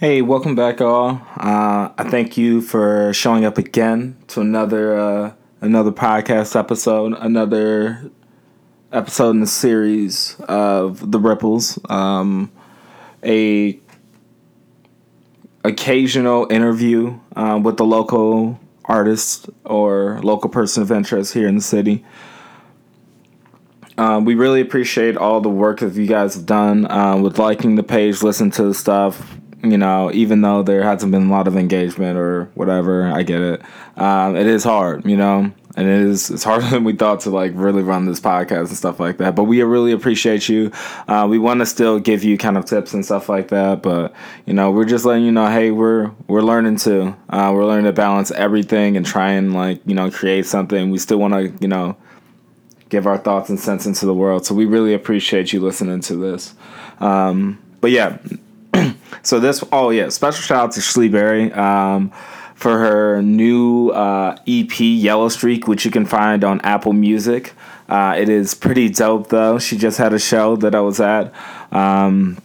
Hey, welcome back, all. Uh, I thank you for showing up again to another uh, another podcast episode, another episode in the series of the Ripples. Um, a occasional interview uh, with the local artist or local person of interest here in the city. Um, we really appreciate all the work that you guys have done uh, with liking the page, listening to the stuff. You know, even though there hasn't been a lot of engagement or whatever, I get it. Um, it is hard, you know, and it is it's harder than we thought to like really run this podcast and stuff like that. But we really appreciate you. Uh, we want to still give you kind of tips and stuff like that, but you know, we're just letting you know, hey, we're we're learning to uh, we're learning to balance everything and try and like you know create something. We still want to you know give our thoughts and sense into the world. So we really appreciate you listening to this. Um, but yeah, so this, oh yeah, special shout out to Shle Berry um, for her new uh, EP, Yellow Streak, which you can find on Apple Music. Uh, it is pretty dope though. She just had a show that I was at. Um,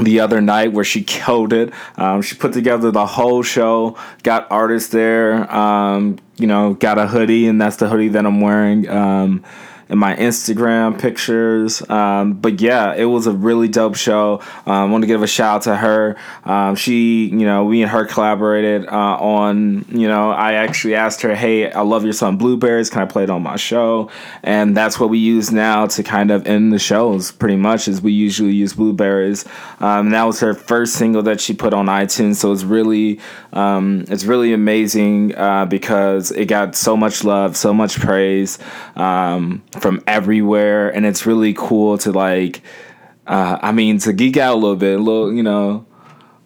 the other night where she killed it. Um, she put together the whole show, got artists there, um, you know, got a hoodie, and that's the hoodie that I'm wearing. Um, in my Instagram pictures. Um, but yeah, it was a really dope show. Um, I want to give a shout out to her. Um, she, you know, we and her collaborated uh, on, you know, I actually asked her, hey, I love your song Blueberries. Can I play it on my show? And that's what we use now to kind of end the shows pretty much is we usually use Blueberries. Um, that was her first single that she put on iTunes. So it's really, um, it's really amazing uh, because it got so much love, so much praise um, from everywhere, and it's really cool to like. Uh, I mean, to geek out a little bit, a little, you know,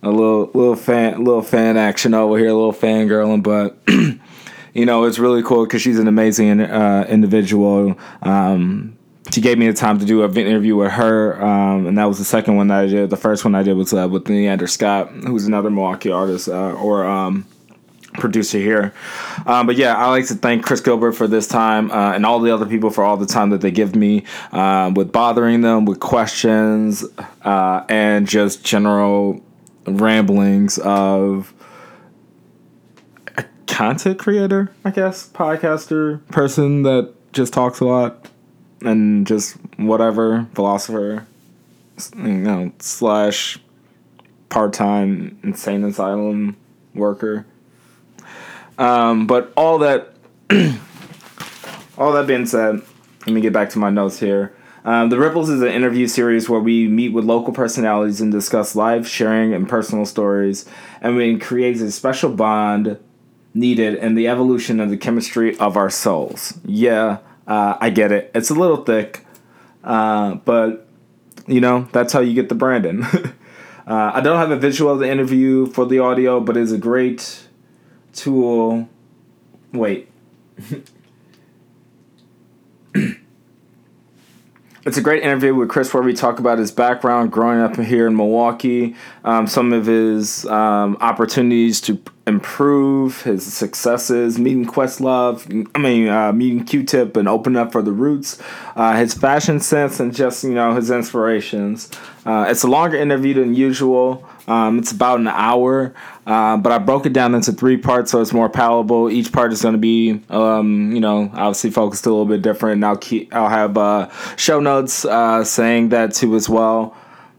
a little, little fan, little fan action over here, a little fangirling, but you know, it's really cool because she's an amazing uh, individual. Um, she gave me the time to do an interview with her, um, and that was the second one that I did. The first one I did was uh, with Neander Scott, who's another Milwaukee artist uh, or um, producer here. Um, but yeah, I like to thank Chris Gilbert for this time uh, and all the other people for all the time that they give me um, with bothering them with questions uh, and just general ramblings of a content creator, I guess, podcaster, person that just talks a lot and just whatever philosopher, you know, slash part time insane asylum worker. Um, but all that, all that being said, let me get back to my notes here. Um, the Ripples is an interview series where we meet with local personalities and discuss life, sharing, and personal stories, and we create a special bond needed in the evolution of the chemistry of our souls. Yeah, uh, I get it. It's a little thick, uh, but you know that's how you get the Brandon. uh, I don't have a visual of the interview for the audio, but it's a great tool. Wait. it's a great interview with Chris where we talk about his background growing up here in Milwaukee, um, some of his um, opportunities to improve, his successes, meeting Questlove, I mean, uh, meeting Q-Tip and open up for the Roots, uh, his fashion sense, and just, you know, his inspirations. Uh, it's a longer interview than usual. Um, it's about an hour, uh, but I broke it down into three parts so it's more palatable. Each part is going to be, um, you know, obviously focused a little bit different. And I'll keep, I'll have uh, show notes uh, saying that too as well.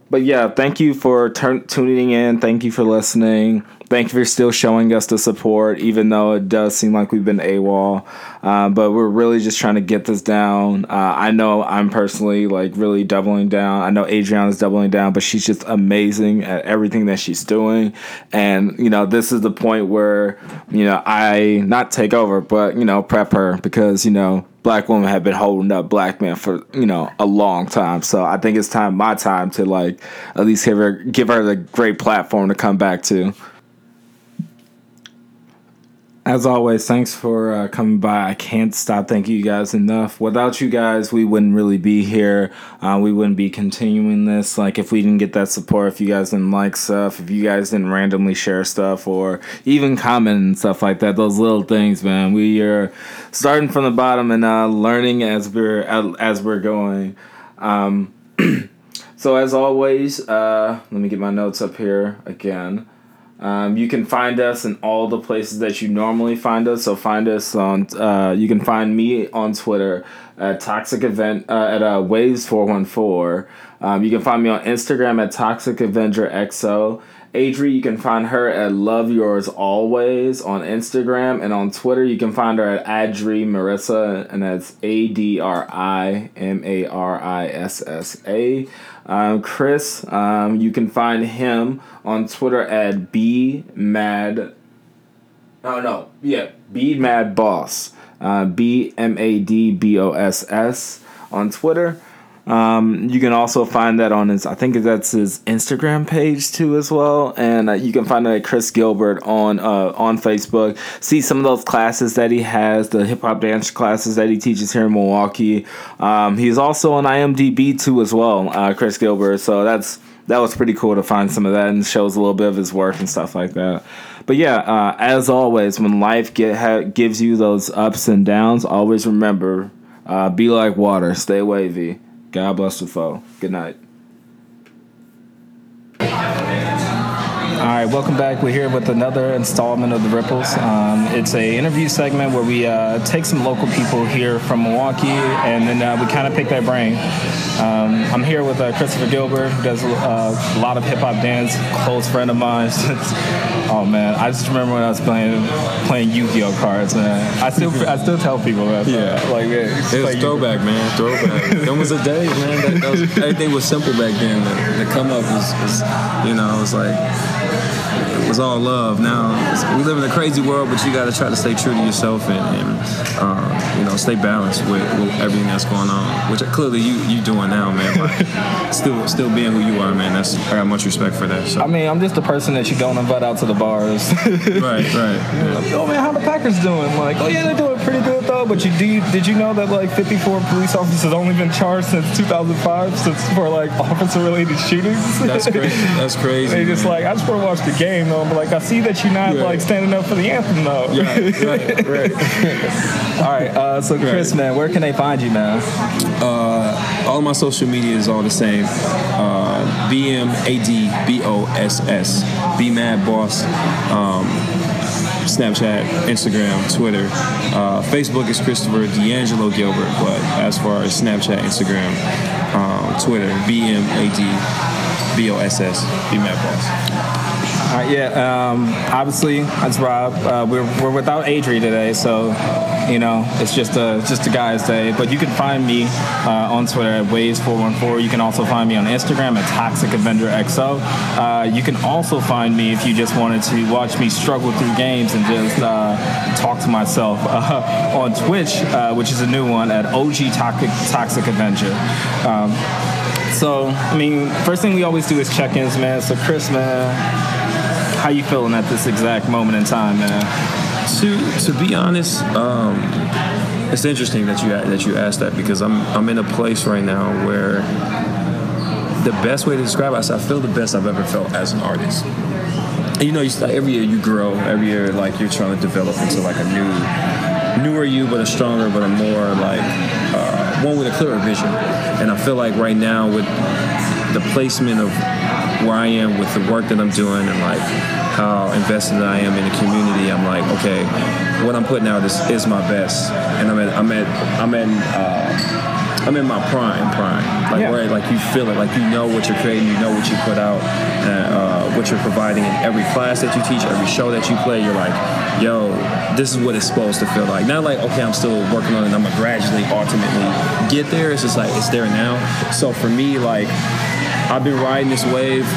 But yeah, thank you for t- tuning in. Thank you for listening. Thank you for still showing us the support, even though it does seem like we've been AWOL. Uh, but we're really just trying to get this down. Uh, I know I'm personally like really doubling down. I know Adriana is doubling down, but she's just amazing at everything that she's doing. And you know, this is the point where you know I not take over, but you know prep her because you know black women have been holding up black men for you know a long time. So I think it's time, my time, to like at least give her give her the great platform to come back to. As always, thanks for uh, coming by. I can't stop thanking you guys enough. Without you guys, we wouldn't really be here. Uh, we wouldn't be continuing this. Like, if we didn't get that support, if you guys didn't like stuff, if you guys didn't randomly share stuff, or even comment and stuff like that, those little things, man. We are starting from the bottom and uh, learning as we're as we're going. Um, so, as always, uh, let me get my notes up here again. Um, you can find us in all the places that you normally find us. So find us on. Uh, you can find me on Twitter at Toxic Event uh, at uh, Waves four one four. Um, you can find me on Instagram at Toxic Avenger XO. Adri, you can find her at Love Yours Always on Instagram and on Twitter. You can find her at Adri Marissa, and that's A D R I M A R I S S A. Um, Chris, um, you can find him on Twitter at B Mad. Oh no, yeah, B Mad Boss. Uh, B M A D B O S S on Twitter. Um, you can also find that on his, I think that's his Instagram page too as well, and uh, you can find that at Chris Gilbert on uh, on Facebook. See some of those classes that he has, the hip hop dance classes that he teaches here in Milwaukee. Um, he's also on IMDb too as well, uh, Chris Gilbert. So that's that was pretty cool to find some of that and shows a little bit of his work and stuff like that. But yeah, uh, as always, when life get ha- gives you those ups and downs, always remember, uh, be like water, stay wavy. God bless the foe. Good night. All right, welcome back. We're here with another installment of the Ripples. Um, it's a interview segment where we uh, take some local people here from Milwaukee, and then uh, we kind of pick their brain. Um, I'm here with uh, Christopher Gilbert, who does uh, a lot of hip hop dance, close friend of mine. oh man, I just remember when I was playing playing Yu-Gi-Oh cards, man. I still I still tell people that. Yeah, like man, it was throwback, man. Throwback. that was a day, man. That, that was, everything was simple back then. The, the come up was, was, you know, it was like it was all love. Now we live in a crazy world, but you got to try to stay true to yourself and, and uh, you know stay balanced with, with, everything that's going on. Which clearly you you doing now, man. But still still being who you are, man. That's I got much respect for that. So. I mean, I'm just the person that you don't invite out to the bars. right, right. Like, oh man, how the Packers doing? Like, oh yeah, they're doing pretty good though. But you do you, did you know that like 54 police officers only been charged since 2005 since for like officer related shootings? That's crazy. That's crazy. they just like I just want to watch the game though. But like I see that you're not right. like standing up for the anthem though. Yeah, right, right. all right. Uh, so Chris, right. man, where can they find you, man? Uh, all my social media is all the same. Uh, B M A D B O S S. Be Mad Boss. Um, Snapchat, Instagram, Twitter. Uh, Facebook is Christopher D'Angelo Gilbert, but as far as Snapchat, Instagram, um, Twitter, B M A D B O S S, Be Mad Boss. Yeah. Um, obviously, that's Rob. Uh, we're, we're without Adri today, so you know it's just a just a guy's day. But you can find me uh, on Twitter at Waves414. You can also find me on Instagram at Toxic Avenger XO. Uh, you can also find me if you just wanted to watch me struggle through games and just uh, talk to myself uh, on Twitch, uh, which is a new one at OG Toxic, Toxic Avenger. Um, so, I mean, first thing we always do is check-ins, man. So, Chris, man, how you feeling at this exact moment in time, man? To to be honest, um, it's interesting that you that you asked that because I'm I'm in a place right now where the best way to describe it is I feel the best I've ever felt as an artist. And you know, you, every year you grow. Every year, like you're trying to develop into like a new, newer you, but a stronger, but a more like uh, one with a clearer vision. And I feel like right now with the placement of where I am with the work that I'm doing and like how invested I am in the community, I'm like, okay, what I'm putting out is, is my best, and I'm at I'm at I'm in uh, I'm in my prime prime, like yeah. where like you feel it, like you know what you're creating, you know what you put out, and uh, what you're providing in every class that you teach, every show that you play. You're like, yo, this is what it's supposed to feel like. Not like okay, I'm still working on it. I'm gonna gradually, ultimately get there. It's just like it's there now. So for me, like I've been riding this wave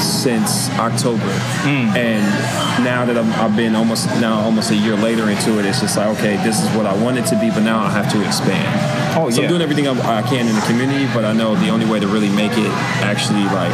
since October, mm. and now that i have been almost now almost a year later into it, it's just like okay, this is what I want it to be, but now I have to expand. Oh so yeah. I'm doing everything I, can in the community, but I know the only way to really make it actually like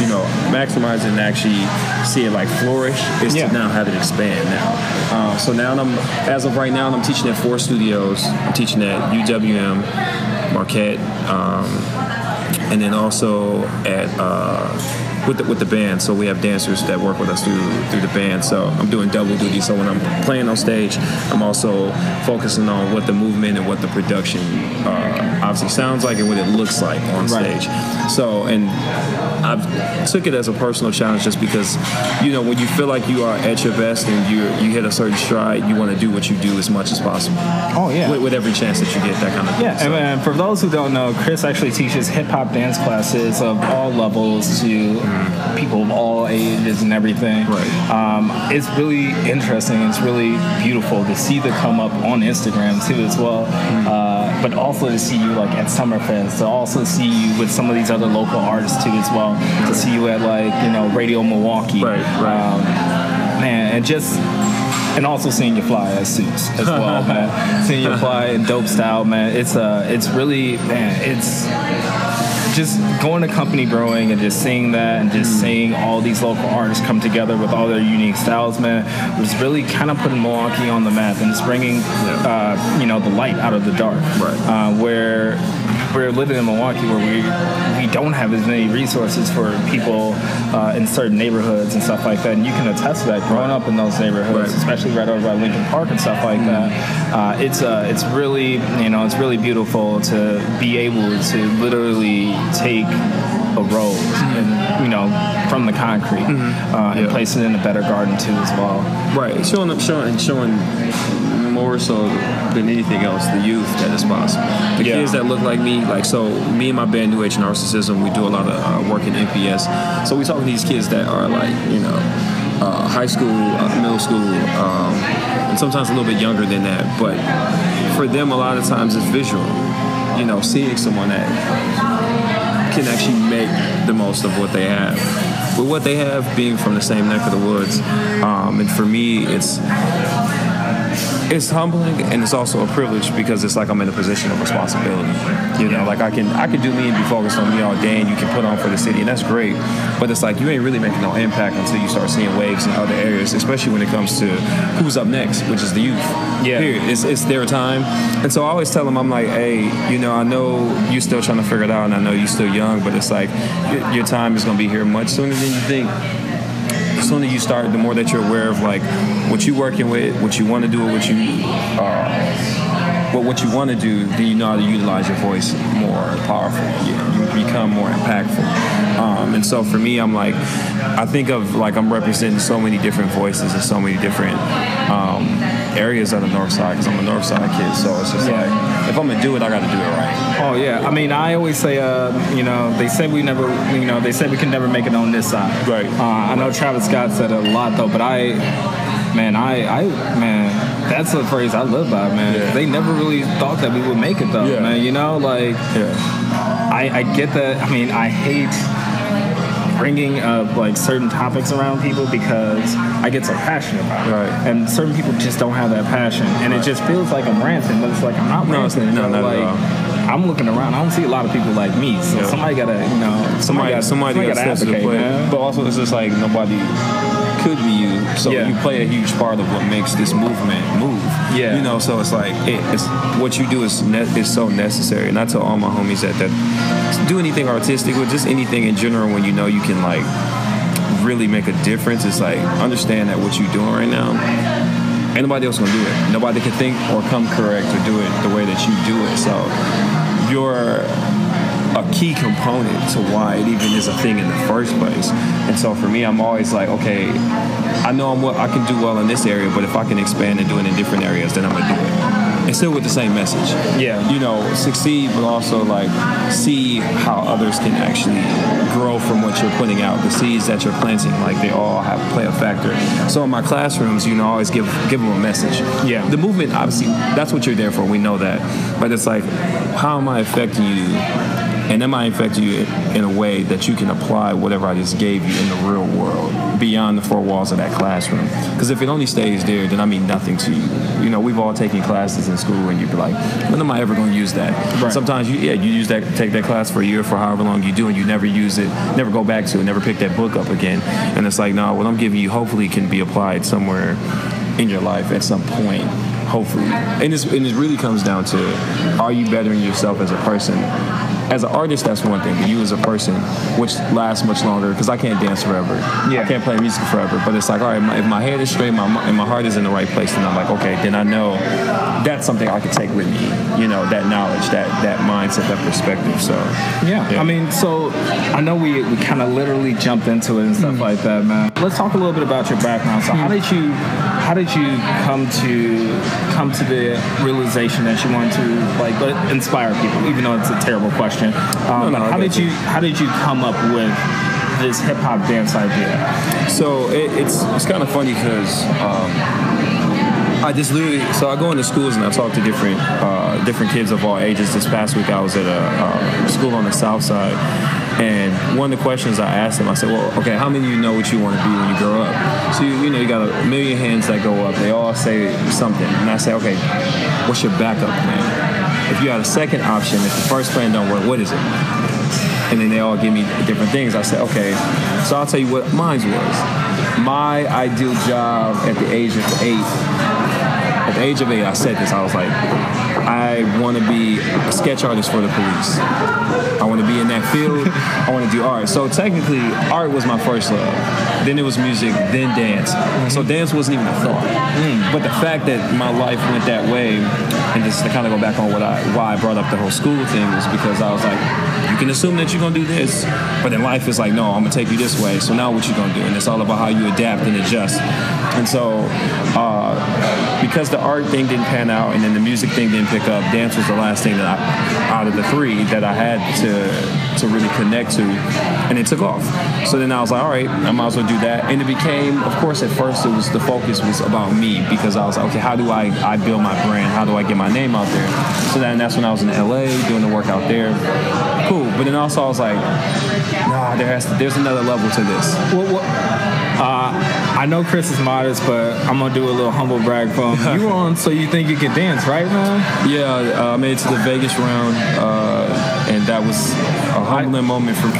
you know maximize and actually see it like flourish is yeah. to now have it expand now. Uh, so now I'm as of right now I'm teaching at four studios. I'm teaching at UWM, Marquette. Um, and then also at uh, with the, with the band. So we have dancers that work with us through through the band. So I'm doing double duty. So when I'm playing on stage, I'm also focusing on what the movement and what the production uh, obviously sounds like and what it looks like on Right. stage. So and I took it as a personal challenge just because you know when you feel like you are at your best and you you hit a certain stride, you want to do what you do as much as possible. Oh yeah. With, with every chance that you get, that kind of thing. Yeah, So- and, and for those who don't know, Chris actually teaches hip hop dance classes of all levels to people of all ages and everything. Right. Um, it's really interesting. It's really beautiful to see the come up on Instagram too, as well. Uh, but also to see you like at Summerfest, to also see you with some of these other local artists too, as well. To see you at like you know Radio Milwaukee. Right, right. Um, man, and just and also seeing you fly as suits as well, man. Seeing you fly in dope style, man. It's uh, it's really man. It's just going to company growing and just seeing that and just seeing all these local artists come together with all their unique styles, man, was really kind of putting Milwaukee on the map and it's bringing, uh, you know, the light out of the dark. Right. Uh, where we're living in Milwaukee where we we don't have as many resources for people uh, in certain neighborhoods and stuff like that. And you can attest to that growing up in those neighborhoods, Right. especially right over by Lincoln Park and stuff like that. Uh, it's uh, it's really you know it's really beautiful to be able to literally take a rose and you know from the concrete uh, and Mm-hmm. Yeah. place it in a better garden too as well. Right, showing up, showing, and showing more so than anything else the youth that is possible. The Yeah. kids that look like me, like so, me and my band New Age Narcissism, we do a lot of uh, work in MPS. So we talk to these kids that are like, you know, uh, high school, uh, middle school, um, and sometimes a little bit younger than that. But for them, a lot of times it's visual. You know, seeing someone that can actually make the most of what they have. With what they have being from the same neck of the woods, um, and for me, it's it's humbling and it's also a privilege because it's like I'm in a position of responsibility. You know, like I can I can do me and be focused on me all day, and you can put on for the city, and that's great. But it's like you ain't really making no impact until you start seeing waves in other areas, especially when it comes to who's up next, which is the youth. Yeah. Period. It's it's their time, and so I always tell them I'm like, hey, you know, I know you're still trying to figure it out, and I know you're still young, but it's like your, your time is gonna be here much sooner than you think sooner you start, the more that you're aware of like what you're working with, what you want to do, what you uh, what what you want to do, then you know how to utilize your voice more powerful. You, you become more impactful. Um, and so for me, I'm like, I think of like I'm representing so many different voices and so many different um, areas of the North Side because I'm a North Side kid. So it's just Yeah. like if I'm gonna do it, I got to do it right. Oh yeah, I mean, I always say, uh, you know, they said we never, you know, they said we can never make it on this side. Right. Uh, I know Travis Scott said a lot though, but I, man, I, I, man, that's a phrase I live by, man. Yeah. They never really thought that we would make it though, Yeah. man. You know, like Yeah. I, I get that. I mean, I hate bringing up like certain topics around people because I get so passionate about it. Right. And certain people just don't have that passion, and it just feels like I'm ranting, but it's like I'm not No, ranting. no, bro. not at like, all. I'm looking around. I don't see a lot of people like me. So Yeah. somebody gotta, you know, somebody, somebody, gotta, somebody, somebody got gotta steps to the advocate, plate. man. But also, it's just like nobody could be you. So Yeah. you play a huge part of what makes this movement move. Yeah. You know, so it's like it, it's what you do is ne- is so necessary. I tell all my homies that that do anything artistic or just anything in general when you know you can like really make a difference. It's like understand that what you're doing right now. Ain't nobody else gonna do it. Nobody can think or come correct or do it the way that you do it. So you're a key component to why it even is a thing in the first place. And so for me, I'm always like, okay, I know I'm what I can do well in this area, but if I can expand and do it in different areas, then I'm gonna do it. And still with the same message. Yeah. You know, succeed, but also like see how others can actually grow from what you're putting out. The seeds that you're planting, like they all have play a factor. So in my classrooms, you know, I always give give them a message. Yeah. The movement, obviously, that's what you're there for. We know that. But it's like, how am I affecting you? And am might affect you in a way that you can apply whatever I just gave you in the real world beyond the four walls of that classroom? Because if it only stays there, then I mean nothing to you. You know, we've all taken classes in school, and you'd be like, when am I ever going to use that? Right. Sometimes you, yeah, you use that, take that class for a year, for however long you do, and you never use it, never go back to it, never pick that book up again. And it's like, no, what I'm giving you hopefully can be applied somewhere in your life at some point hopefully and, it's, and it really comes down to are you bettering yourself as a person as an artist, that's one thing. But you as a person, which lasts much longer, because I can't dance forever. Yeah. I can't play music forever. But it's like, all right, my, if my head is straight, my and my heart is in the right place, then I'm like, okay, then I know that's something I can take with me. You know, that knowledge, that that mindset, that perspective. So Yeah. I mean, so I know we, we kind of literally jumped into it and stuff mm-hmm. like that, man. Let's talk a little bit about your background. So how mm-hmm. did you how did you come to come to the realization that you wanted to like inspire people, even though it's a terrible question? Um, No, no, how did you how did you come up with this hip hop dance idea? So it, it's it's kind of funny because um, I just literally so I go into schools and I talk to different uh, different kids of all ages. This past week I was at a uh, school on the south side, and one of the questions I asked them, I said, "Well, okay, how many of you know what you want to be when you grow up?" So you, you know you got a million hands that go up. They all say something, and I say, "Okay, what's your backup plan?" If you had a second option, if the first plan don't work, what is it? and then they all give me different things. I said, okay, so I'll tell you what mine was. My ideal job at the age of eight, at the age of eight, I said this. I was like, I want to be a sketch artist for the police. I want to be in that field. I want to do art. So technically, art was my first love. Then it was music, then dance. So dance wasn't even a thought. But the fact that my life went that way, and just to kind of go back on what I why I brought up the whole school thing was because I was like, you can assume that you're gonna do this, but then life is like, no, I'm gonna take you this way. So now what you gonna do? And it's all about how you adapt and adjust. And so, uh, because the art thing didn't pan out, and then the music thing didn't pick up, dance was the last thing that I, out of the three that I had to to really connect to, and it took off. So then I was like, all right, I might as well do that. And it became, of course, at first it was the focus was about me because I was like, okay, how do I I build my brand? How do I get my name out there? So then that's when I was in LA doing the work out there. Cool, but then also I was like, nah, there has to, there's another level to this. Well, well, uh, I know Chris is modest, but I'm gonna do a little humble brag for him. You were on So You Think You Can Dance, right, man? Yeah, uh, I made it to the Vegas round, uh, and that was a humbling moment for me.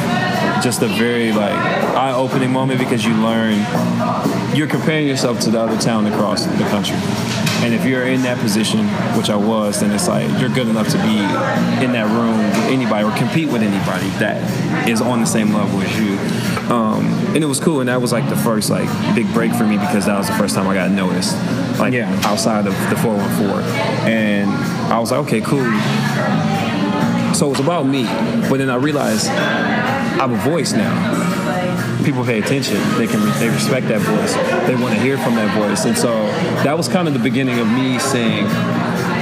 Just a very like eye-opening moment because you learn you're comparing yourself to the other town across the country. And if you're in that position, which I was, then it's like you're good enough to be in that room with anybody or compete with anybody that is on the same level as you. Um, and it was cool, and that was like the first like big break for me because that was the first time I got noticed, like Yeah. outside of the 414. And I was like, okay, cool. So it was about me, but then I realized I have a voice now. People pay attention. They can they respect that voice. They want to hear from that voice, and so that was kind of the beginning of me saying,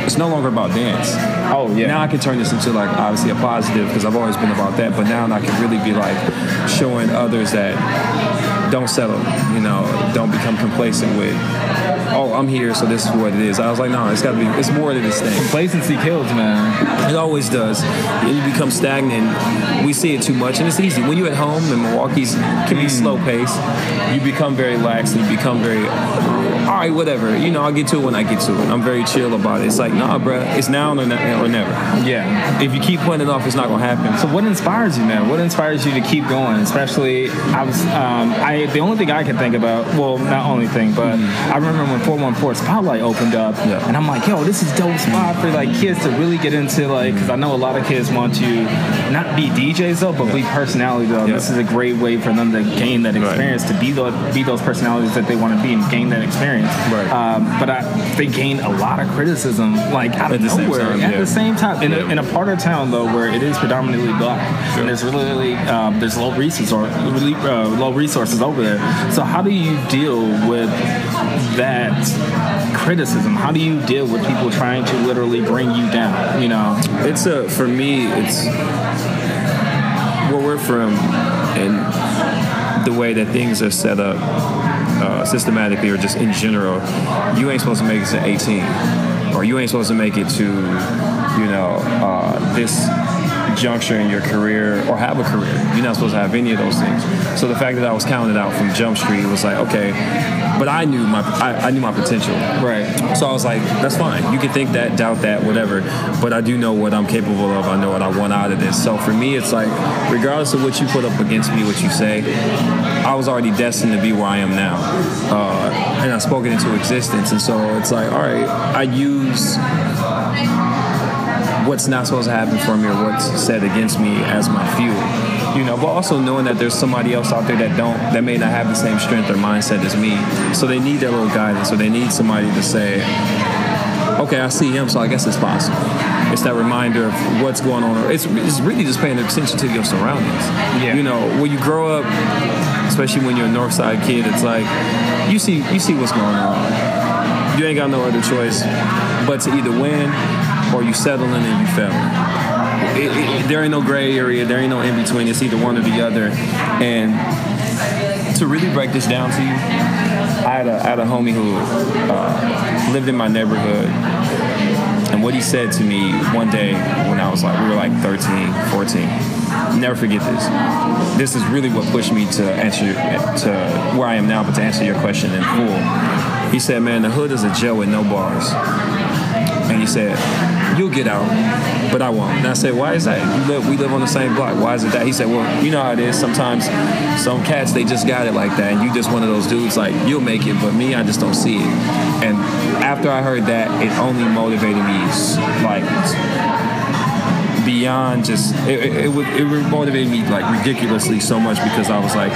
it's no longer about dance. Oh, yeah. Now I can turn this into like obviously a positive because I've always been about that, but now I can really be like showing others that don't settle. You know, don't become complacent with. Oh, I'm here, so this is what it is. I was like, no, it's got to be. It's more than this thing. Complacency kills, man. It always does. You become stagnant. We see it too much, and it's easy. When you're at home and Milwaukee's can be slow paced, you become very lax and you become very, all right, whatever. You know, I'll get to it when I get to it. I'm very chill about it. It's like, nah, bruh, it's now or, ne- or never. Yeah. If you keep putting it off, it's not gonna happen. So what inspires you, man? What inspires you to keep going? Especially, I was, um, I the only thing I can think about, well, not only thing, but I remember when 414 Spotlight opened up, Yeah. and I'm like, yo, this is dope spot for like kids to really get into, like, because I know a lot of kids want to not be DJs though, but be personality though. Yeah. This is a great way for them to gain that Right. experience, to be those be those personalities that they want to be and gain that experience. Right. Um, but I, they gain a lot of criticism, like out of At same nowhere, time, at yeah. the same time, in, Yeah. a, in a part of town though where it is predominantly black, Sure. and there's really um, there's low resources or really, uh, low resources over there. So how do you deal with that criticism? How do you deal with people trying to literally bring you down? You know, It's a for me. It's where we're from and the way that things are set up uh, systematically or just in general. You ain't supposed to make it to 18, or you ain't supposed to make it to, you know, uh, this juncture in your career or have a career. You're not supposed to have any of those things. So the fact that I was counted out from Jump Street was like, okay, but I knew my I, I knew my potential. right? So I was like, that's fine. You can think that, doubt that, whatever. But I do know what I'm capable of. I know what I want out of this. So for me, it's like, regardless of what you put up against me, what you say, I was already destined to be where I am now. Uh, and I spoke it into existence. And so it's like, all right, I use what's not supposed to happen for me or what's said against me as my fuel. You know, but also knowing that there's somebody else out there that don't that may not have the same strength or mindset as me. So they need that little guidance, so they need somebody to say, okay, I see him, so I guess it's possible. It's that reminder of what's going on. It's, it's really just paying attention to your surroundings. Yeah. You know, when you grow up, especially when you're a North Side kid, it's like you see you see what's going on. You ain't got no other choice but to either win or you settling and you failing. It, it, there ain't no gray area. There ain't no in between. It's either one or the other. And to really break this down to you, I had a, I had a homie who uh, lived in my neighborhood. And what he said to me one day when I was like, we were like 13, 14. Never forget this. This is really what pushed me to answer to where I am now, but to answer your question in full. He said, "Man, the hood is a jail with no bars." And he said, "You'll get out, but I won't." And I said, "Why is that? Live, we live on the same block. Why is it that?" He said, "Well, you know how it is. Sometimes some cats they just got it like that, and you just one of those dudes like you'll make it, but me, I just don't see it." And after I heard that, it only motivated me like beyond just it, it, it, would- it motivated me like ridiculously so much because I was like,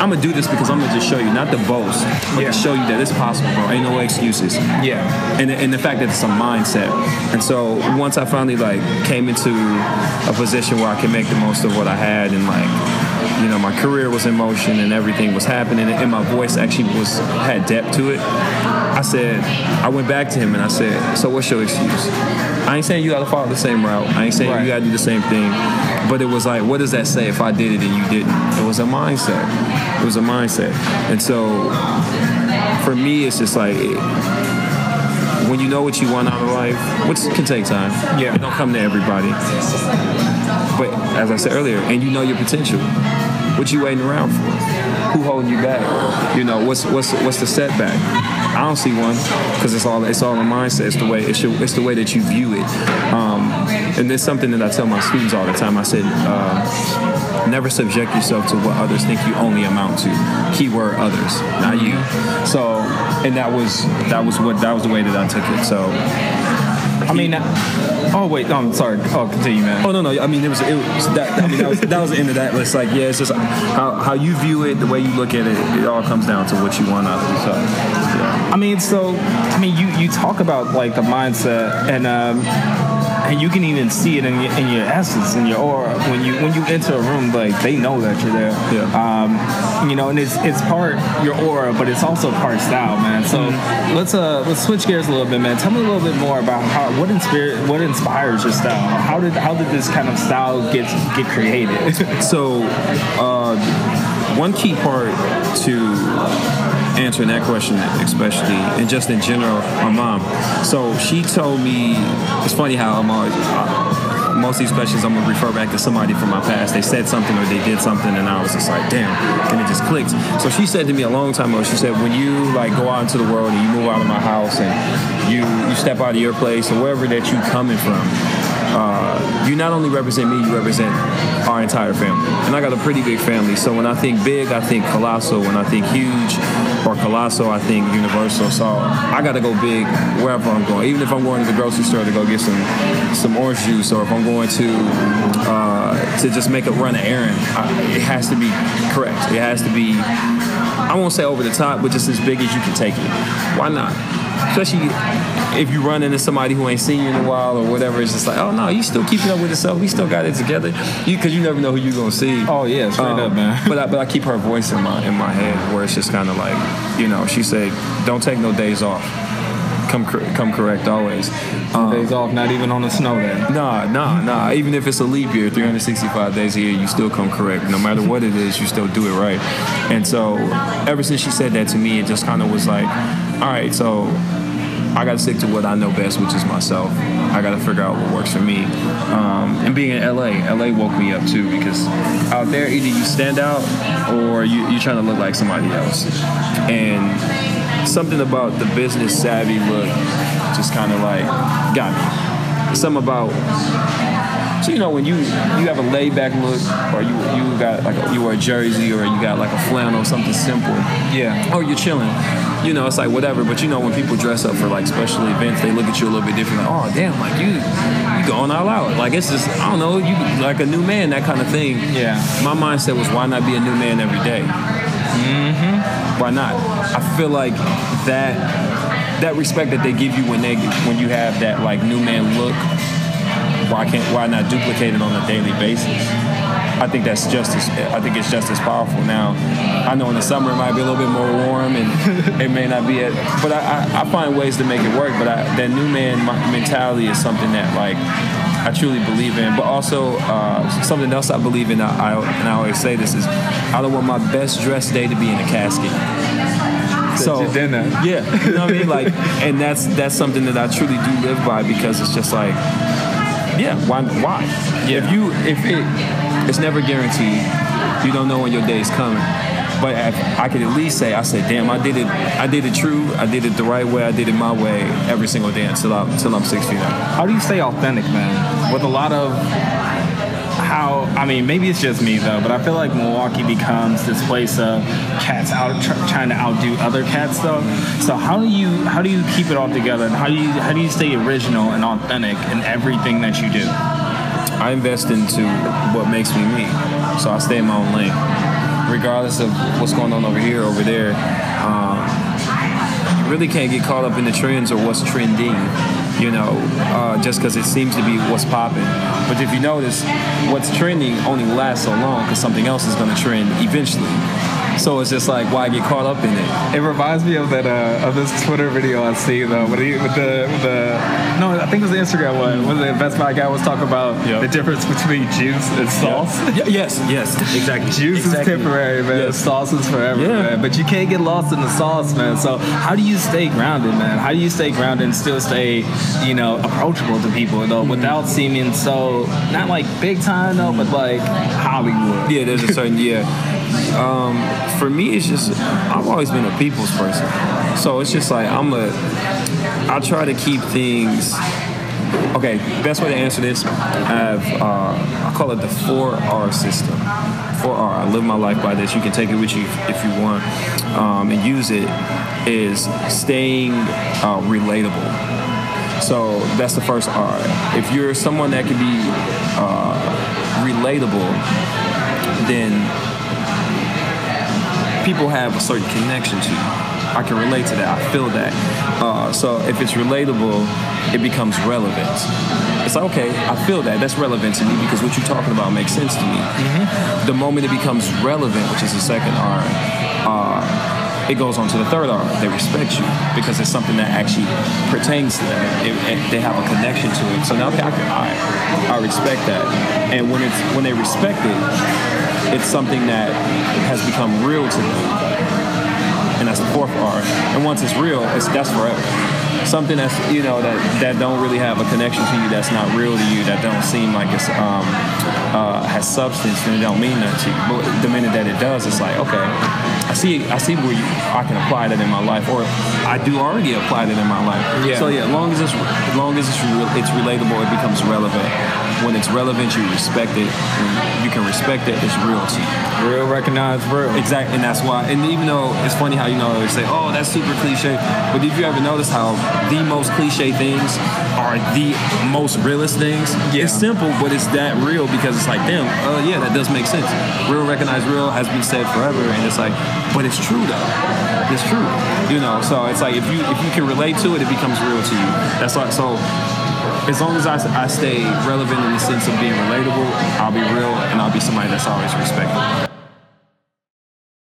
I'm gonna do this because I'm gonna just show you, not to boast, but Yeah. to show you that it's possible, bro. Ain't no excuses. Yeah. And, and the fact that it's a mindset. And so once I finally like came into a position where I could make the most of what I had and like, you know, my career was in motion and everything was happening and my voice actually was had depth to it. I said, I went back to him and I said, so what's your excuse? I ain't saying you gotta follow the same route. I ain't saying Right. you gotta do the same thing. But it was like, what does that say if I did it and you didn't? It was a mindset. It was a mindset. And so for me, it's just like when you know what you want out of life, which can take time. Yeah. It don't come to everybody. But as I said earlier, and you know your potential, what you waiting around for? Who holding you back? You know, what's what's what's the setback? I don't see one because it's all it's all a mindset. It's the way it's, your, it's the way that you view it. Um, and there's something that I tell my students all the time. I said, uh, never subject yourself to what others think you only amount to. Keyword others, not you. So, and that was that was what that was the way that I took it. So, I mean, oh wait, I'm sorry. Oh, continue, man. Oh no, no. I mean, it was it was that. I mean, that was that was the end of that. It's like yeah, it's just how how you view it, the way you look at it. It all comes down to what you want out of it. So. I mean, so I mean, you you talk about like the mindset, and um, and you can even see it in your, in your essence, in your aura when you when you enter a room. Like they know that you're there. Yeah. Um, you know, and it's it's part your aura, but it's also part style, man. So let's uh let's switch gears a little bit, man. Tell me a little bit more about how what inspire what inspires your style. How did how did this kind of style get get created? So uh, one key part to answering that question, especially and just in general, my mom. So she told me it's funny how I'm always. Uh, most of these questions, I'm gonna refer back to somebody from my past. They said something or they did something, and I was just like, "Damn!" And it just clicked. So she said to me a long time ago. She said, "When you like go out into the world and you move out of my house and you you step out of your place or wherever that you coming from, uh, you not only represent me, you represent our entire family. And I got a pretty big family. So when I think big, I think colossal. When I think huge or colossal, I think universal. So I got to go big wherever I'm going. Even if I'm going to the grocery store to go get some some orange juice, or if I'm going to uh, to just make a run an errand, I, it has to be correct. It has to be. I won't say over the top, but just as big as you can take it. Why not? Especially if you run into somebody who ain't seen you in a while or whatever, it's just like, oh no, you still keeping up with yourself. We still got it together. You because you never know who you're gonna see. oh yeah, straight Um, up, man. but I, but I keep her voice in my in my head where it's just kind of like, you know, she said, don't take no days off. Come come correct always. Um, Days off, not even on the snow day. Nah, nah, nah. Even if it's a leap year, 365 days a year, you still come correct. No matter what it is, you still do it right. And so, ever since she said that to me, it just kind of was like, all right, so I got to stick to what I know best, which is myself. I got to figure out what works for me. Um, and being in LA, LA woke me up too because out there, either you stand out or you, you're trying to look like somebody else. And something about the business savvy look just kind of like got me. Something about So you know when you you have a laid back look, or you you got like a, you wear a jersey, or you got like a flannel, something simple, Yeah. or you're chilling. You know, it's like whatever. But you know when people dress up for like special events, they look at you a little bit different. Like, oh damn, like you you going all out. Like it's just I don't know, you like a new man, that kind of thing. Yeah. My mindset was why not be a new man every day? Mm-hmm. why not? I feel like that that respect that they give you when they when you have that like new man look, why can't why not duplicate it on a daily basis? I think that's just as I think it's just as powerful now. I know in the summer it might be a little bit more warm and it may not be at, but I, I, I find ways to make it work. But I, that new man mentality is something that like I truly believe in. But also uh, something else I believe in. I, I and I always say this is I don't want my best dressed day to be in a casket. So that. yeah, you know what I mean. Like, and that's that's something that I truly do live by because it's just like, yeah, why? Why? Yeah. If you if it it's never guaranteed. You don't know when your day is coming. But if I could at least say, I said, damn, I did it. I did it true. I did it the right way. I did it my way every single day until I'm until I'm six feet up. How do you stay authentic, man? With a lot of how I mean, maybe it's just me though, but I feel like Milwaukee becomes this place of cats out tr- trying to outdo other cats though. So how do you how do you keep it all together, and how do you how do you stay original and authentic in everything that you do? I invest into what makes me me. So I stay in my own lane, regardless of what's going on over here, over there. Um, you really can't get caught up in the trends or what's trending, you know, uh, just because it seems to be what's popping. But if you notice, what's trending only lasts so long because something else is going to trend eventually. So it's just like, why get caught up in it? It reminds me of that uh, of this Twitter video I see though, with the with the, with the no, I think it was the Instagram one. When the Best Buy guy was talking about Yep. the difference between juice and sauce. Y- yes, yes, exactly. Juice Exactly. is temporary, man. Yes. Sauce is forever, Yeah. man. But you can't get lost in the sauce, man. So how do you stay grounded, man? How do you stay grounded and still stay, you know, approachable to people Mm-hmm. though, without seeming so not like big time though, but like Hollywood? Yeah, there's a certain yeah. Um, for me, it's just I've always been a people's person, so it's just like I'm a. I try to keep things. Okay, best way to answer this, I have uh, I call it the four R system. Four R. I live my life by this. You can take it with you if you want um, and use it. Is staying uh, relatable. So that's the first R. If you're someone that can be uh, relatable, then people have a certain connection to you. I can relate to that. I feel that. Uh, so if it's relatable, it becomes relevant. It's like, okay, I feel that. That's relevant to me because what you're talking about makes sense to me. The moment it becomes relevant, which is the second R, uh, it goes on to the third R. They respect you because it's something that actually pertains to them. It, it, they have a connection to it. So now, I, can, I, I respect that. And when it's when they respect it, it's something that has become real to me. And that's the fourth R. And once it's real, it's that's forever. Something that's you know that that don't really have a connection to you, that's not real to you, that don't seem like it's um, uh, has substance, and it don't mean nothing to you. But the minute that it does, it's like okay, I see I see where you, I can apply that in my life, or I do already apply that in my life. Yeah. So yeah, as long as it's as long as it's real, it's relatable, it becomes relevant. When it's relevant, you respect it. When you can respect it. It's real to you. Real recognize real. Exactly, and that's why. And even though it's funny how you know they say, "Oh, that's super cliche," but did you ever notice how the most cliche things are the most realist things? Yeah. It's simple, but it's that real because it's like, damn, uh, yeah, that does make sense. Real, recognize real has been said forever, and it's like, but it's true though. It's true, you know. So it's like if you if you can relate to it, it becomes real to you. That's like so. As long as I, I stay relevant in the sense of being relatable, I'll be real and I'll be somebody that's always respected.